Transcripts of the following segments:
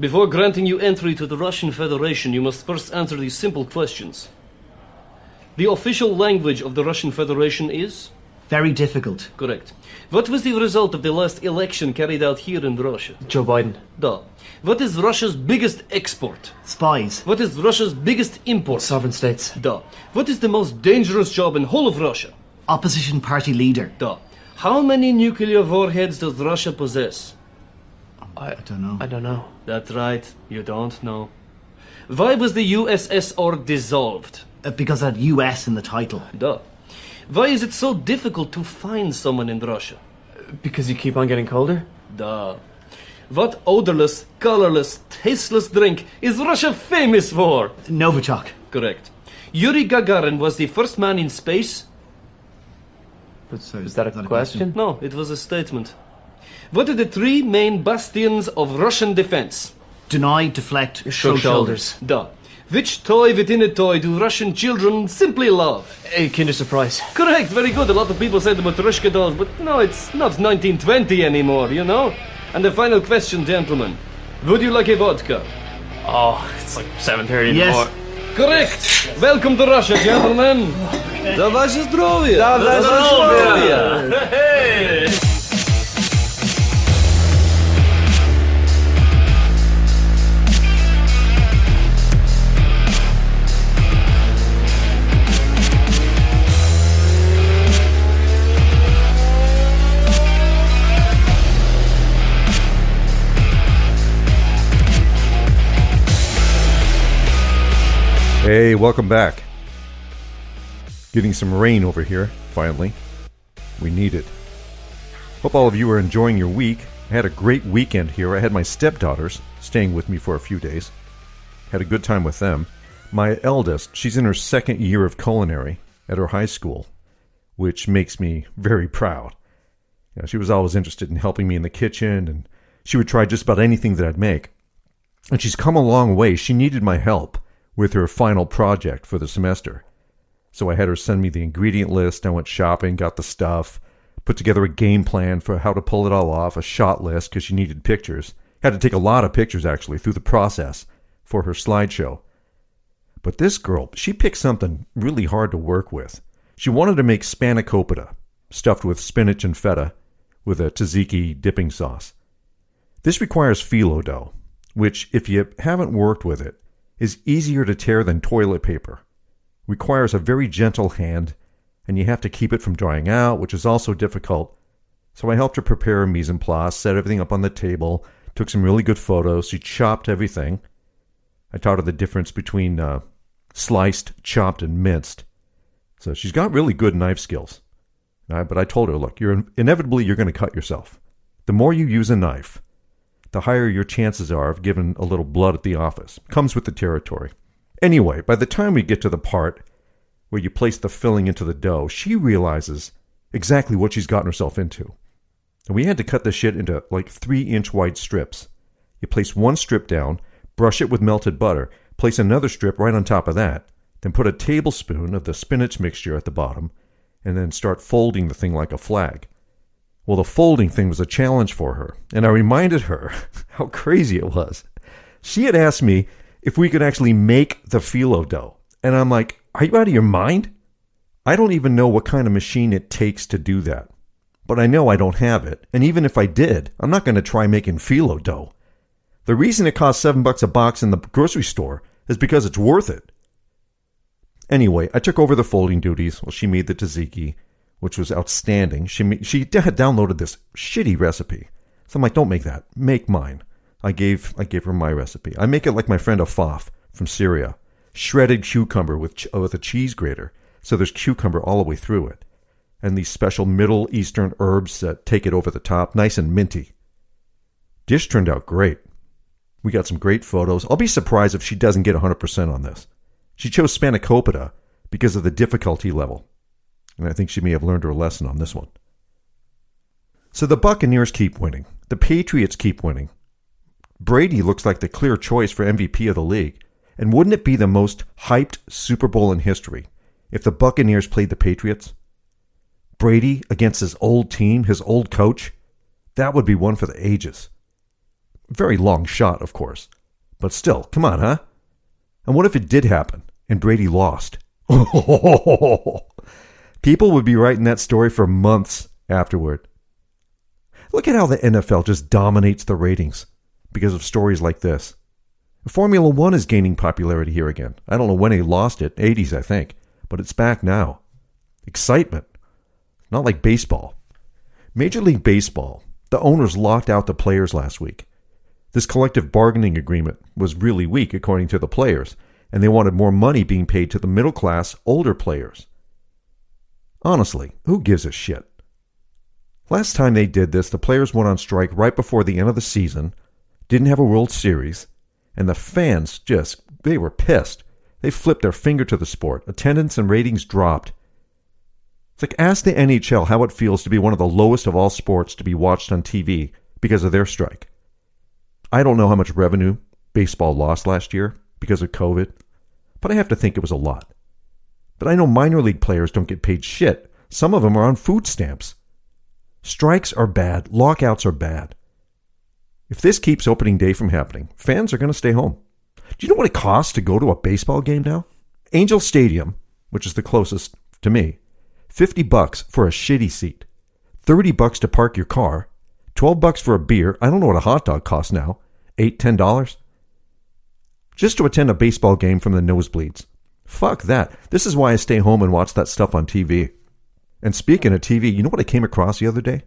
Before granting you entry to the Russian Federation, you must first answer these simple questions. The official language of the Russian Federation is? Very difficult. Correct. What was the result of the last election carried out here in Russia? Joe Biden. Da. What is Russia's biggest export? Spies. What is Russia's biggest import? Sovereign states. Da. What is the most dangerous job in whole of Russia? Opposition party leader. Da. How many nuclear warheads does Russia possess? I, I don't know. I don't know. That's right, you don't know. Why was the USSR dissolved? Uh, because that US in the title. Da. Why is it so difficult to find someone in Russia? Because you keep on getting colder? Da. What odorless, colorless, tasteless drink is Russia famous for? Novichok. Correct. Yuri Gagarin was the first man in space? But so Is that a question? No, it was a statement. What are the three main bastions of Russian defense? Deny, deflect, Shrug shrug shoulders. Da. Which toy within a toy do Russian children simply love? A Kinder Surprise. Correct, very good. A lot of people say the Matryoshka dolls, but no, it's not 1920 anymore, you know? And the final question, gentlemen. Would you like a vodka? Oh, it's like 7.30 in Yes. the morning. Correct! Welcome to Russia, gentlemen! За ваше здоровье! За здоровье! Hey, welcome back. Getting some rain over here, finally. We need it. Hope all of you are enjoying your week. I had a great weekend here. I had my stepdaughters staying with me for a few days. Had a good time with them. My eldest, she's in her second year of culinary at her high school, which makes me very proud. You know, she was always interested in helping me in the kitchen, and she would try just about anything that I'd make. And she's come a long way. She needed my help with her final project for the semester. So I had her send me the ingredient list. I went shopping, got the stuff, put together a game plan for how to pull it all off, a shot list because she needed pictures. Had to take a lot of pictures actually through the process for her slideshow. But this girl, she picked something really hard to work with. She wanted to make spanakopita, stuffed with spinach and feta, with a tzatziki dipping sauce. This requires phyllo dough, which, if you haven't worked with it, is easier to tear than toilet paper. Requires a very gentle hand, and you have to keep it from drying out, which is also difficult. So I helped her prepare a mise en place, set everything up on the table, took some really good photos. She chopped everything. I taught her the difference between uh, sliced, chopped, and minced. So she's got really good knife skills. Uh, but I told her, look, you're inevitably you're going to cut yourself. The more you use a knife, the higher your chances are of giving a little blood at the office. Comes with the territory. Anyway, by the time we get to the part where you place the filling into the dough, she realizes exactly what she's gotten herself into. And we had to cut the shit into like three inch wide strips. You place one strip down, brush it with melted butter, place another strip right on top of that, then put a tablespoon of the spinach mixture at the bottom, and then start folding the thing like a flag. Well, the folding thing was a challenge for her, and I reminded her how crazy it was. She had asked me if we could actually make the phyllo dough, and I'm like, "Are you out of your mind? I don't even know what kind of machine it takes to do that. But I know I don't have it, and even if I did, I'm not going to try making phyllo dough. The reason it costs seven bucks a box in the grocery store is because it's worth it. Anyway, I took over the folding duties while she made the tzatziki, which was outstanding. She she had downloaded this shitty recipe, so I'm like, "Don't make that. Make mine." I gave I gave her my recipe. I make it like my friend Afaf from Syria, shredded cucumber with with a cheese grater, so there's cucumber all the way through it, and these special Middle Eastern herbs that take it over the top, nice and minty. Dish turned out great. We got some great photos. I'll be surprised if she doesn't get 100% on this. She chose Spanakopita because of the difficulty level. And I think she may have learned her lesson on this one. So the Buccaneers keep winning. The Patriots keep winning. Brady looks like the clear choice for MVP of the league. And wouldn't it be the most hyped Super Bowl in history if the Buccaneers played the Patriots? Brady against his old team, his old coach? That would be one for the ages. Very long shot, of course. But still, come on, huh? And what if it did happen and Brady lost? Oh, People would be writing that story for months afterward. Look at how the NFL just dominates the ratings because of stories like this. Formula One is gaining popularity here again. I don't know when they lost it, 80s, I think, but it's back now. Excitement. Not like baseball. Major League Baseball, the owners locked out the players last week. This collective bargaining agreement was really weak, according to the players, and they wanted more money being paid to the middle class, older players. Honestly, who gives a shit? Last time they did this, the players went on strike right before the end of the season, didn't have a World Series, and the fans just, they were pissed. They flipped their finger to the sport. Attendance and ratings dropped. It's like ask the NHL how it feels to be one of the lowest of all sports to be watched on TV because of their strike. I don't know how much revenue baseball lost last year because of COVID, but I have to think it was a lot. But I know minor league players don't get paid shit. Some of them are on food stamps. Strikes are bad, lockouts are bad. If this keeps opening day from happening, fans are going to stay home. Do you know what it costs to go to a baseball game now? Angel Stadium, which is the closest to me, 50 bucks for a shitty seat. 30 bucks to park your car. 12 bucks for a beer. I don't know what a hot dog costs now. 8 10 dollars. Just to attend a baseball game from the nosebleeds. Fuck that. This is why I stay home and watch that stuff on TV. And speaking of TV, you know what I came across the other day?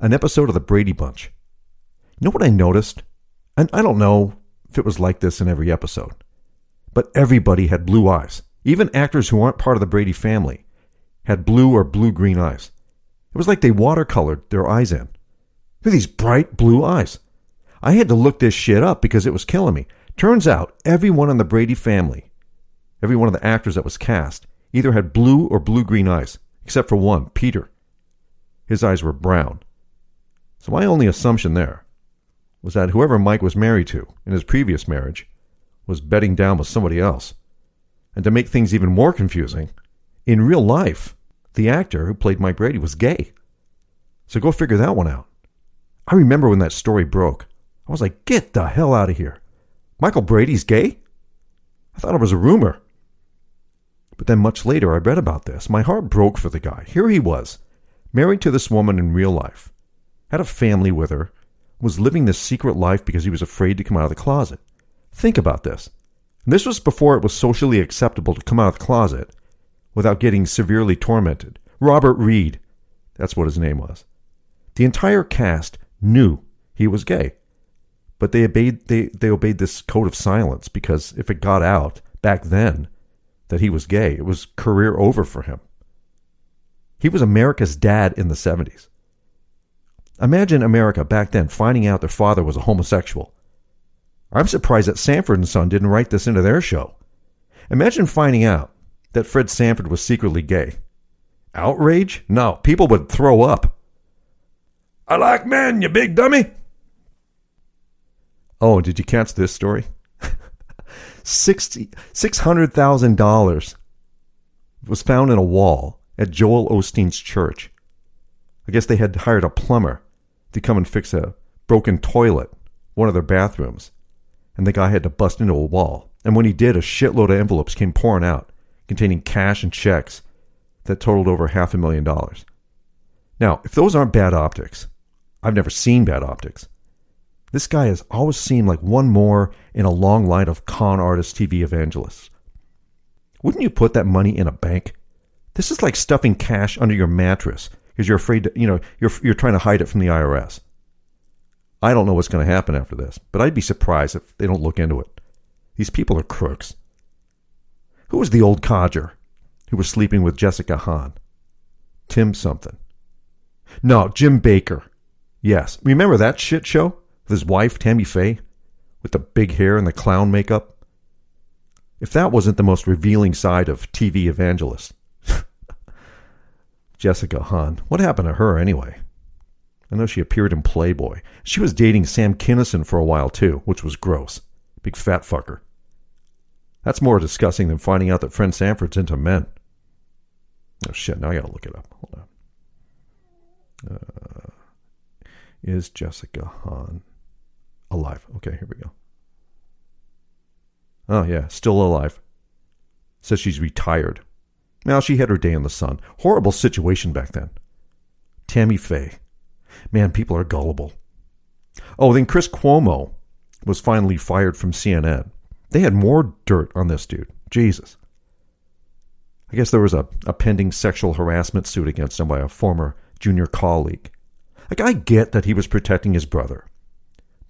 An episode of the Brady Bunch. You know what I noticed? And I don't know if it was like this in every episode, but everybody had blue eyes. Even actors who aren't part of the Brady family had blue or blue green eyes. It was like they watercolored their eyes in. Look these bright blue eyes. I had to look this shit up because it was killing me. Turns out everyone in the Brady family, every one of the actors that was cast, either had blue or blue green eyes, except for one, Peter. His eyes were brown. So my only assumption there was that whoever Mike was married to in his previous marriage was bedding down with somebody else. And to make things even more confusing, in real life, the actor who played Mike Brady was gay. So go figure that one out. I remember when that story broke. I was like, get the hell out of here. Michael Brady's gay? I thought it was a rumor. But then much later, I read about this. My heart broke for the guy. Here he was, married to this woman in real life, had a family with her, was living this secret life because he was afraid to come out of the closet. Think about this. This was before it was socially acceptable to come out of the closet without getting severely tormented. Robert Reed, that's what his name was. The entire cast knew he was gay, but they obeyed they, they obeyed this code of silence because if it got out back then that he was gay, it was career over for him. He was America's dad in the 70s. Imagine America back then finding out their father was a homosexual. I'm surprised that Sanford and Son didn't write this into their show. Imagine finding out that Fred Sanford was secretly gay. Outrage? No, people would throw up. I like men, you big dummy. Oh, did you catch this story? Sixty six hundred thousand dollars was found in a wall at Joel Osteen's church. I guess they had hired a plumber to come and fix a broken toilet, one of their bathrooms, and the guy had to bust into a wall. And when he did, a shitload of envelopes came pouring out containing cash and checks that totaled over half a million dollars. Now, if those aren't bad optics, I've never seen bad optics. This guy has always seemed like one more in a long line of con artist TV evangelists. Wouldn't you put that money in a bank? This is like stuffing cash under your mattress because you're afraid to, you know, you're, you're trying to hide it from the IRS. I don't know what's going to happen after this, but I'd be surprised if they don't look into it. These people are crooks. Who was the old codger who was sleeping with Jessica Hahn? Tim something. No, Jim Bakker. Yes. Remember that shit show? His wife, Tammy Faye? With the big hair and the clown makeup? If that wasn't the most revealing side of TV evangelists. Jessica Hahn. What happened to her anyway? I know she appeared in Playboy. She was dating Sam Kinison for a while too, which was gross. Big fat fucker. That's more disgusting than finding out that Fred Sanford's into men. Oh shit! Now I gotta look it up. Hold on. Uh, is Jessica Hahn alive. Okay, here we go. Oh, yeah, still alive. Says she's retired. Now, she had her day in the sun. Horrible situation back then. Tammy Faye. Man, people are gullible. Oh, then Chris Cuomo was finally fired from CNN. They had more dirt on this dude. Jesus. I guess there was a, a pending sexual harassment suit against him by a former junior colleague. Like, I get that he was protecting his brother.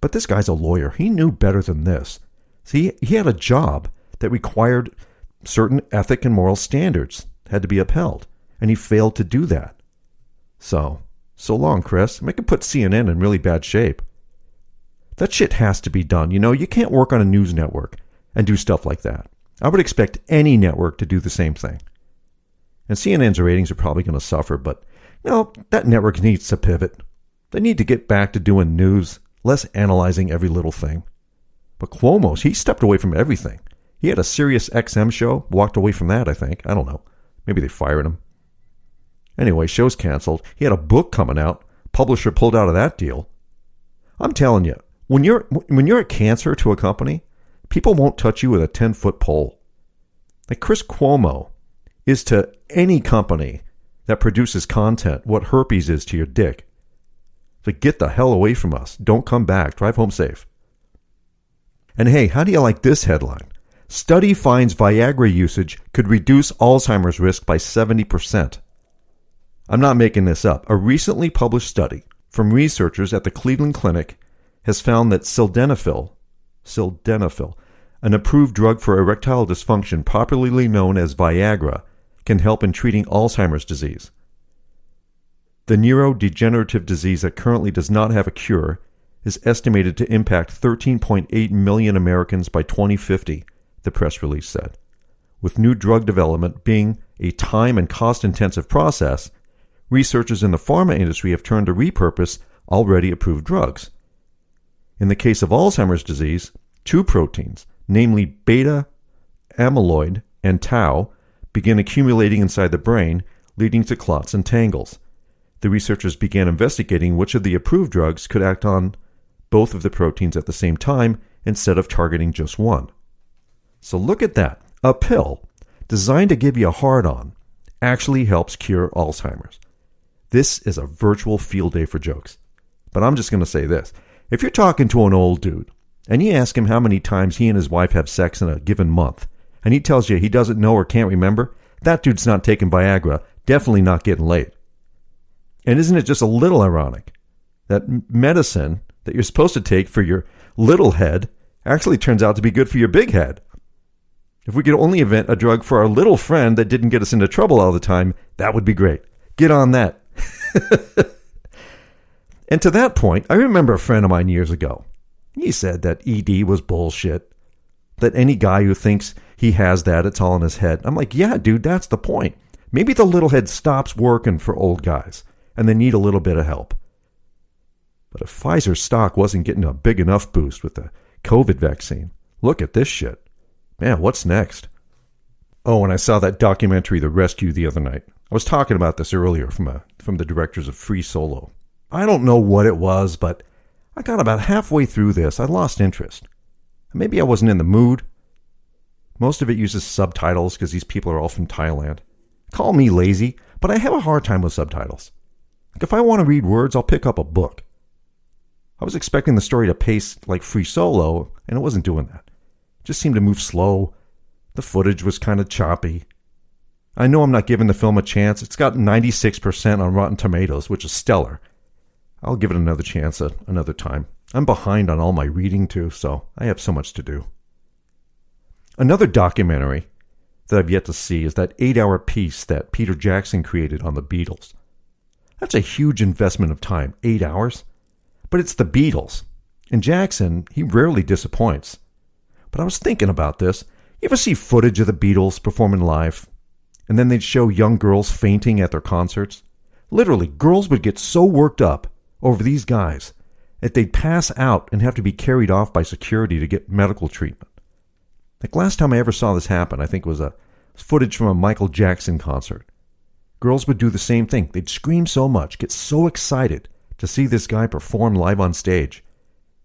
But this guy's a lawyer. He knew better than this. See, he had a job that required certain ethic and moral standards had to be upheld, and he failed to do that. So, so long, Chris. I could put CNN in really bad shape. That shit has to be done. You know, you can't work on a news network and do stuff like that. I would expect any network to do the same thing. And CNN's ratings are probably going to suffer, but you know, that network needs to pivot. They need to get back to doing news, less analyzing every little thing. But Cuomo's, he stepped away from everything. He had a Sirius XM show, walked away from that, I think. I don't know. Maybe they fired him. Anyway, show's canceled. He had a book coming out. Publisher pulled out of that deal. I'm telling you, when you're when you're a cancer to a company, people won't touch you with a 10 foot pole. Like Chris Cuomo is to any company that produces content what herpes is to your dick. So get the hell away from us. Don't come back. Drive home safe. And hey, how do you like this headline? Study finds Viagra usage could reduce Alzheimer's risk by 70%. I'm not making this up. A recently published study from researchers at the Cleveland Clinic has found that sildenafil, sildenafil, an approved drug for erectile dysfunction popularly known as Viagra, can help in treating Alzheimer's disease. The neurodegenerative disease that currently does not have a cure is estimated to impact 13.8 million Americans by 2050, the press release said. With new drug development being a time and cost intensive process, researchers in the pharma industry have turned to repurpose already approved drugs. In the case of Alzheimer's disease, two proteins, namely beta amyloid and tau, begin accumulating inside the brain, leading to clots and tangles. The researchers began investigating which of the approved drugs could act on both of the proteins at the same time instead of targeting just one. So look at that. A pill designed to give you a hard on actually helps cure Alzheimer's. This is a virtual field day for jokes. But I'm just going to say this. If you're talking to an old dude and you ask him how many times he and his wife have sex in a given month, and he tells you he doesn't know or can't remember, that dude's not taking Viagra, definitely not getting laid. And isn't it just a little ironic that medicine that you're supposed to take for your little head actually turns out to be good for your big head. If we could only invent a drug for our little friend that didn't get us into trouble all the time, that would be great. Get on that. and to that point, I remember a friend of mine years ago. He said that ED was bullshit. That any guy who thinks he has that, it's all in his head. I'm like, yeah, dude, that's the point. Maybe the little head stops working for old guys and they need a little bit of help. But if Pfizer stock wasn't getting a big enough boost with the COVID vaccine, look at this shit. Man, what's next? Oh, and I saw that documentary, The Rescue, the other night. I was talking about this earlier from a, from the directors of Free Solo. I don't know what it was, but I got about halfway through this. I lost interest. Maybe I wasn't in the mood. Most of it uses subtitles because these people are all from Thailand. Call me lazy, but I have a hard time with subtitles. If I want to read words, I'll pick up a book. I was expecting the story to pace like Free Solo, and it wasn't doing that. It just seemed to move slow. The footage was kind of choppy. I know I'm not giving the film a chance. It's got 96% on Rotten Tomatoes, which is stellar. I'll give it another chance at another time. I'm behind on all my reading too, so I have so much to do. Another documentary that I've yet to see is that eight hour piece that Peter Jackson created on the Beatles. That's a huge investment of time. Eight hours? But it's the Beatles. And Jackson, he rarely disappoints. But I was thinking about this. You ever see footage of the Beatles performing live? And then they'd show young girls fainting at their concerts? Literally, girls would get so worked up over these guys that they'd pass out and have to be carried off by security to get medical treatment. Like last time I ever saw this happen, I think it was a footage from a Michael Jackson concert. Girls would do the same thing. They'd scream so much, get so excited, to see this guy perform live on stage.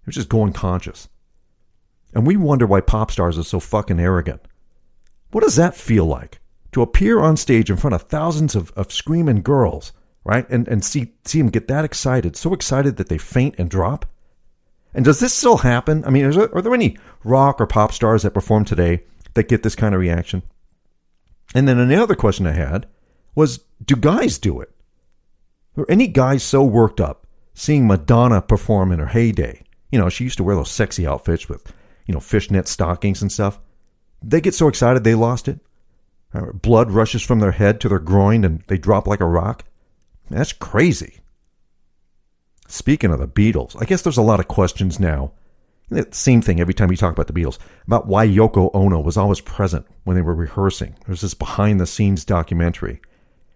They're just going conscious. And we wonder why pop stars are so fucking arrogant. What does that feel like? To appear on stage in front of thousands of, of screaming girls, right? And, and see, see them get that excited, so excited that they faint and drop? And does this still happen? I mean, there, are there any rock or pop stars that perform today that get this kind of reaction? And then another question I had was do guys do it? Are any guys so worked up seeing Madonna perform in her heyday? You know, she used to wear those sexy outfits with, you know, fishnet stockings and stuff. They get so excited they lost it. Uh, Blood rushes from their head to their groin and they drop like a rock. That's crazy. Speaking of the Beatles, I guess there's a lot of questions now. Same thing every time you talk about the Beatles about why Yoko Ono was always present when they were rehearsing. There's this behind the scenes documentary.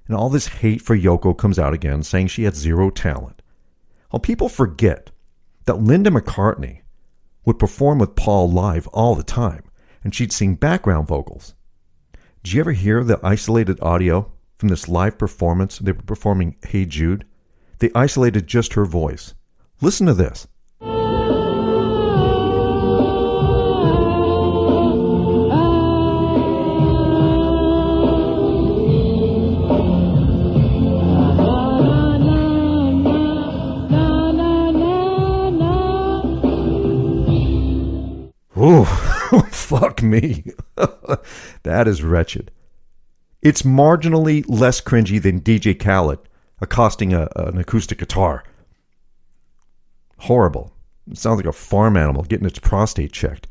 And all this hate for Yoko comes out again, saying she had zero talent. Well, people forget that Linda McCartney would perform with Paul live all the time, and she'd sing background vocals. Did you ever hear the isolated audio from this live performance? They were performing Hey Jude. They isolated just her voice. Listen to this. Ooh, fuck me. that is wretched. It's marginally less cringy than DJ Khaled accosting a, an acoustic guitar. Horrible. It sounds like a farm animal getting its prostate checked.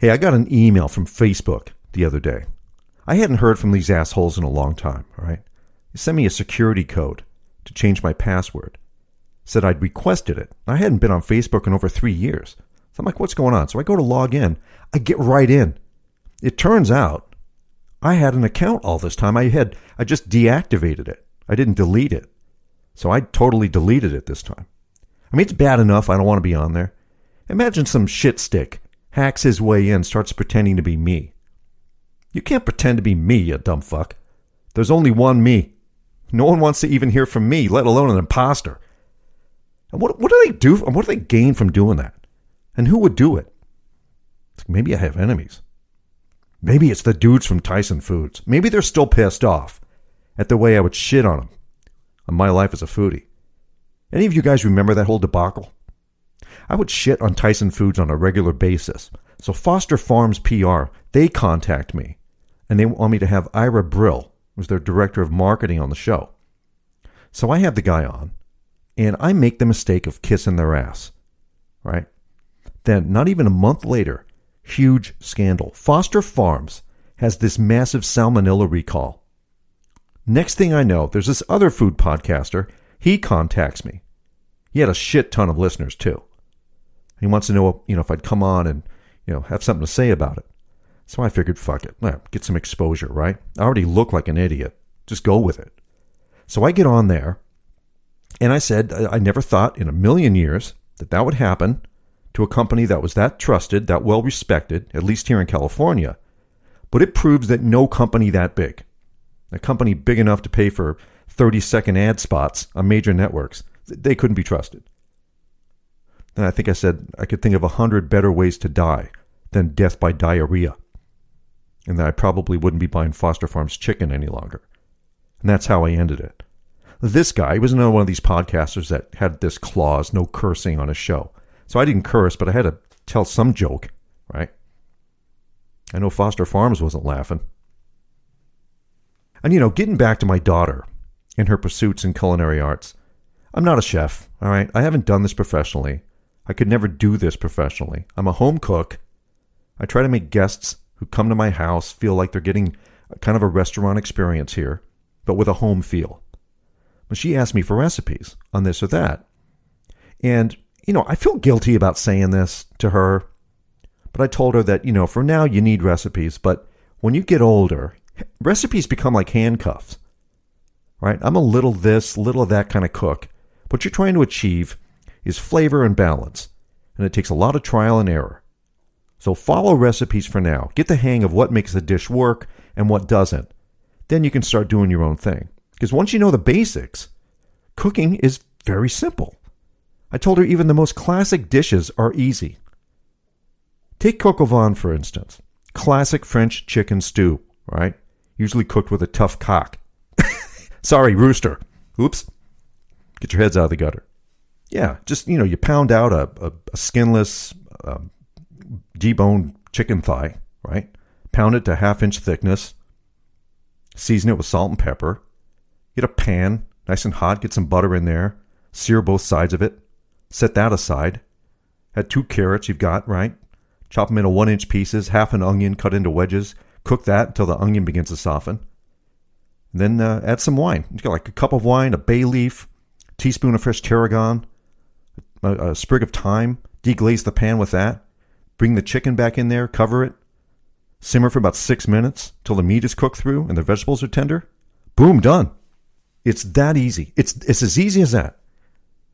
Hey, I got an email from Facebook the other day. I hadn't heard from these assholes in a long time, all right? They sent me a security code to change my password. Said I'd requested it. I hadn't been on Facebook in over three years. So I'm like, what's going on? So I go to log in. I get right in. It turns out I had an account all this time. I had I just deactivated it. I didn't delete it. So I totally deleted it this time. I mean, it's bad enough I don't want to be on there. Imagine some shit stick hacks his way in, starts pretending to be me. You can't pretend to be me, you dumb fuck. There's only one me. No one wants to even hear from me, let alone an imposter. And what, what do they do? What do they gain from doing that? And who would do it? Maybe I have enemies. Maybe it's the dudes from Tyson Foods. Maybe they're still pissed off at the way I would shit on them on my life as a foodie. Any of you guys remember that whole debacle? I would shit on Tyson Foods on a regular basis. So Foster Farms PR, they contact me and they want me to have Ira Brill, who's their director of marketing on the show. So I have the guy on and I make the mistake of kissing their ass, right? Then not even a month later, huge scandal. Foster Farms has this massive salmonella recall. Next thing I know, there's this other food podcaster. He contacts me. He had a shit ton of listeners too. He wants to know, you know, if I'd come on and, you know, have something to say about it. So I figured, fuck it, get some exposure, right? I already look like an idiot. Just go with it. So I get on there, and I said I never thought in a million years that that would happen to a company that was that trusted, that well respected, at least here in California. But it proves that no company that big, a company big enough to pay for 30 second ad spots on major networks, they couldn't be trusted. Then I think I said I could think of a hundred better ways to die than death by diarrhea. And that I probably wouldn't be buying Foster Farms chicken any longer. And that's how I ended it. This guy was another one of these podcasters that had this clause, no cursing on his show. So I didn't curse, but I had to tell some joke, right? I know Foster Farms wasn't laughing. And you know, getting back to my daughter and her pursuits in culinary arts, I'm not a chef, all right? I haven't done this professionally. I could never do this professionally. I'm a home cook. I try to make guests who come to my house feel like they're getting kind of a restaurant experience here, but with a home feel. But she asked me for recipes on this or that. And, you know, I feel guilty about saying this to her, but I told her that, you know, for now you need recipes, but when you get older, recipes become like handcuffs, right? I'm a little this, little that kind of cook. What you're trying to achieve is flavor and balance, and it takes a lot of trial and error. So follow recipes for now. Get the hang of what makes a dish work and what doesn't. Then you can start doing your own thing. Because once you know the basics, cooking is very simple. I told her even the most classic dishes are easy. Take coq au vin, for instance. Classic French chicken stew, right? Usually cooked with a tough cock. Sorry, rooster. Oops. Get your heads out of the gutter. Yeah, just, you know, you pound out a, a, a skinless, um, deboned chicken thigh, right? Pound it to half inch thickness. Season it with salt and pepper. Get a pan, nice and hot. Get some butter in there. Sear both sides of it. Set that aside. Add two carrots you've got, right? Chop them into one inch pieces. Half an onion cut into wedges. Cook that until the onion begins to soften. Then uh, add some wine. You got like a cup of wine, a bay leaf, teaspoon of fresh tarragon, a, a sprig of thyme. Deglaze the pan with that. Bring the chicken back in there, cover it, simmer for about six minutes till the meat is cooked through and the vegetables are tender. Boom, done. It's that easy. It's it's as easy as that.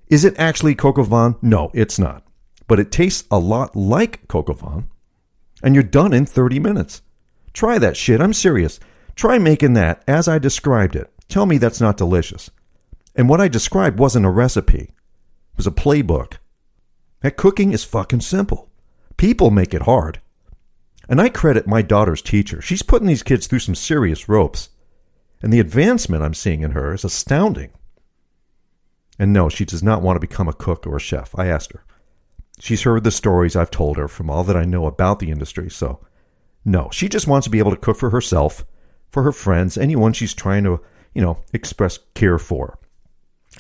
Is it actually coq au vin? No, it's not. But it tastes a lot like coq au vin, and you're done in 30 minutes. Try that shit. I'm serious. Try making that as I described it. Tell me that's not delicious. And what I described wasn't a recipe. It was a playbook. That cooking is fucking simple. People make it hard. And I credit my daughter's teacher. She's putting these kids through some serious ropes. And the advancement I'm seeing in her is astounding. And no, she does not want to become a cook or a chef. I asked her. She's heard the stories I've told her from all that I know about the industry, so no, she just wants to be able to cook for herself, for her friends, anyone she's trying to, you know, express care for.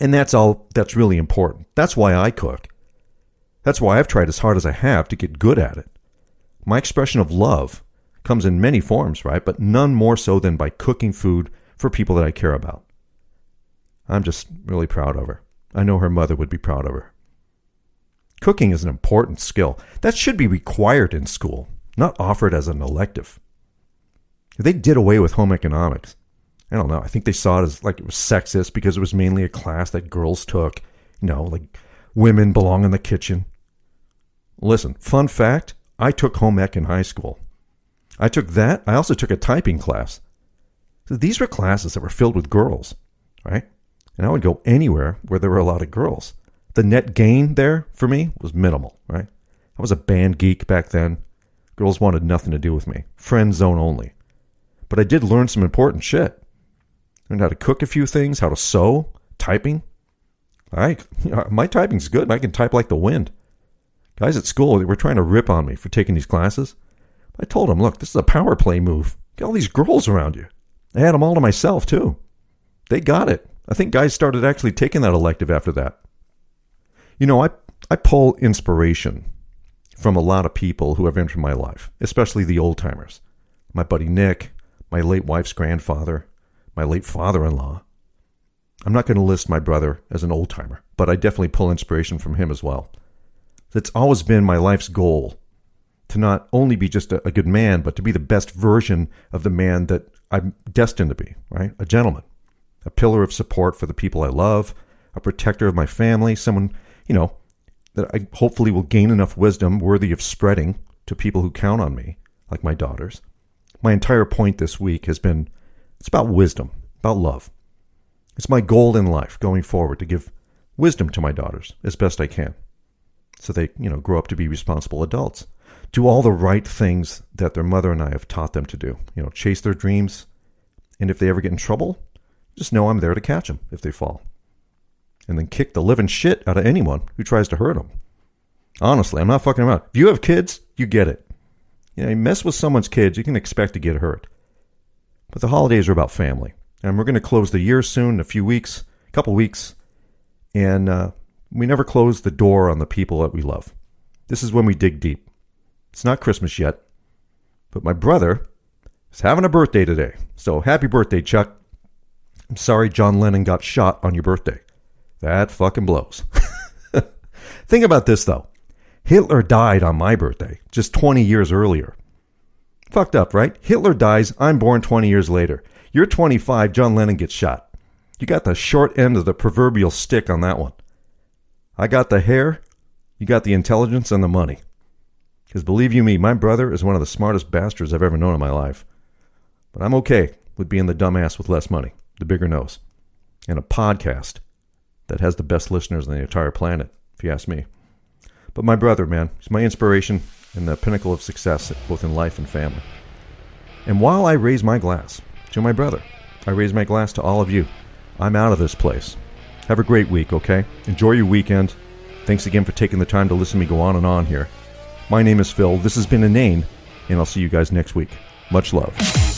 And that's all that's really important. That's why I cook. That's why I've tried as hard as I have to get good at it. My expression of love comes in many forms, right? But none more so than by cooking food for people that I care about. I'm just really proud of her. I know her mother would be proud of her. Cooking is an important skill that should be required in school, not offered as an elective. They did away with home economics. I don't know. I think they saw it as like it was sexist because it was mainly a class that girls took. You know, like women belong in the kitchen. Listen, fun fact I took home ec in high school. I took that. I also took a typing class. So these were classes that were filled with girls, right? And I would go anywhere where there were a lot of girls. The net gain there for me was minimal, right? I was a band geek back then. Girls wanted nothing to do with me. Friend zone only. But I did learn some important shit. Learned how to cook a few things, how to sew, typing. I my typing's good. I can type like the wind. Guys at school they were trying to rip on me for taking these classes. I told them, look, this is a power play move. Get all these girls around you. I had them all to myself too. They got it. I think guys started actually taking that elective after that. You know, I I pull inspiration from a lot of people who have entered my life, especially the old timers. My buddy Nick, my late wife's grandfather, my late father-in-law. I'm not going to list my brother as an old timer, but I definitely pull inspiration from him as well. It's always been my life's goal to not only be just a, a good man, but to be the best version of the man that I'm destined to be, right? A gentleman, a pillar of support for the people I love, a protector of my family, someone, you know, that I hopefully will gain enough wisdom worthy of spreading to people who count on me, like my daughters. My entire point this week has been it's about wisdom, about love. It's my goal in life going forward to give wisdom to my daughters as best I can so they, you know, grow up to be responsible adults. Do all the right things that their mother and I have taught them to do. You know, chase their dreams, and if they ever get in trouble, just know I'm there to catch them if they fall. And then kick the living shit out of anyone who tries to hurt them. Honestly, I'm not fucking around. If you have kids, you get it. You know, you mess with someone's kids, you can expect to get hurt. But the holidays are about family. And we're going to close the year soon, a few weeks, a couple weeks. And uh, we never close the door on the people that we love. This is when we dig deep. It's not Christmas yet, but my brother is having a birthday today. So happy birthday, Chuck. I'm sorry John Lennon got shot on your birthday. That fucking blows. Think about this, though. Hitler died on my birthday, just 20 years earlier. Fucked up, right? Hitler dies, I'm born 20 years later. You're 25, John Lennon gets shot. You got the short end of the proverbial stick on that one. I got the hair, you got the intelligence and the money. Because believe you me, my brother is one of the smartest bastards I've ever known in my life. But I'm okay with being the dumbass with less money, the bigger nose, and a podcast that has the best listeners on the entire planet, if you ask me. But my brother, man, he's my inspiration and the pinnacle of success, both in life and family. And while I raise my glass to my brother, I raise my glass to all of you. I'm out of this place. Have a great week, okay? Enjoy your weekend. Thanks again for taking the time to listen to me go on and on here. My name is Phil. This has been Inane, and I'll see you guys next week. Much love.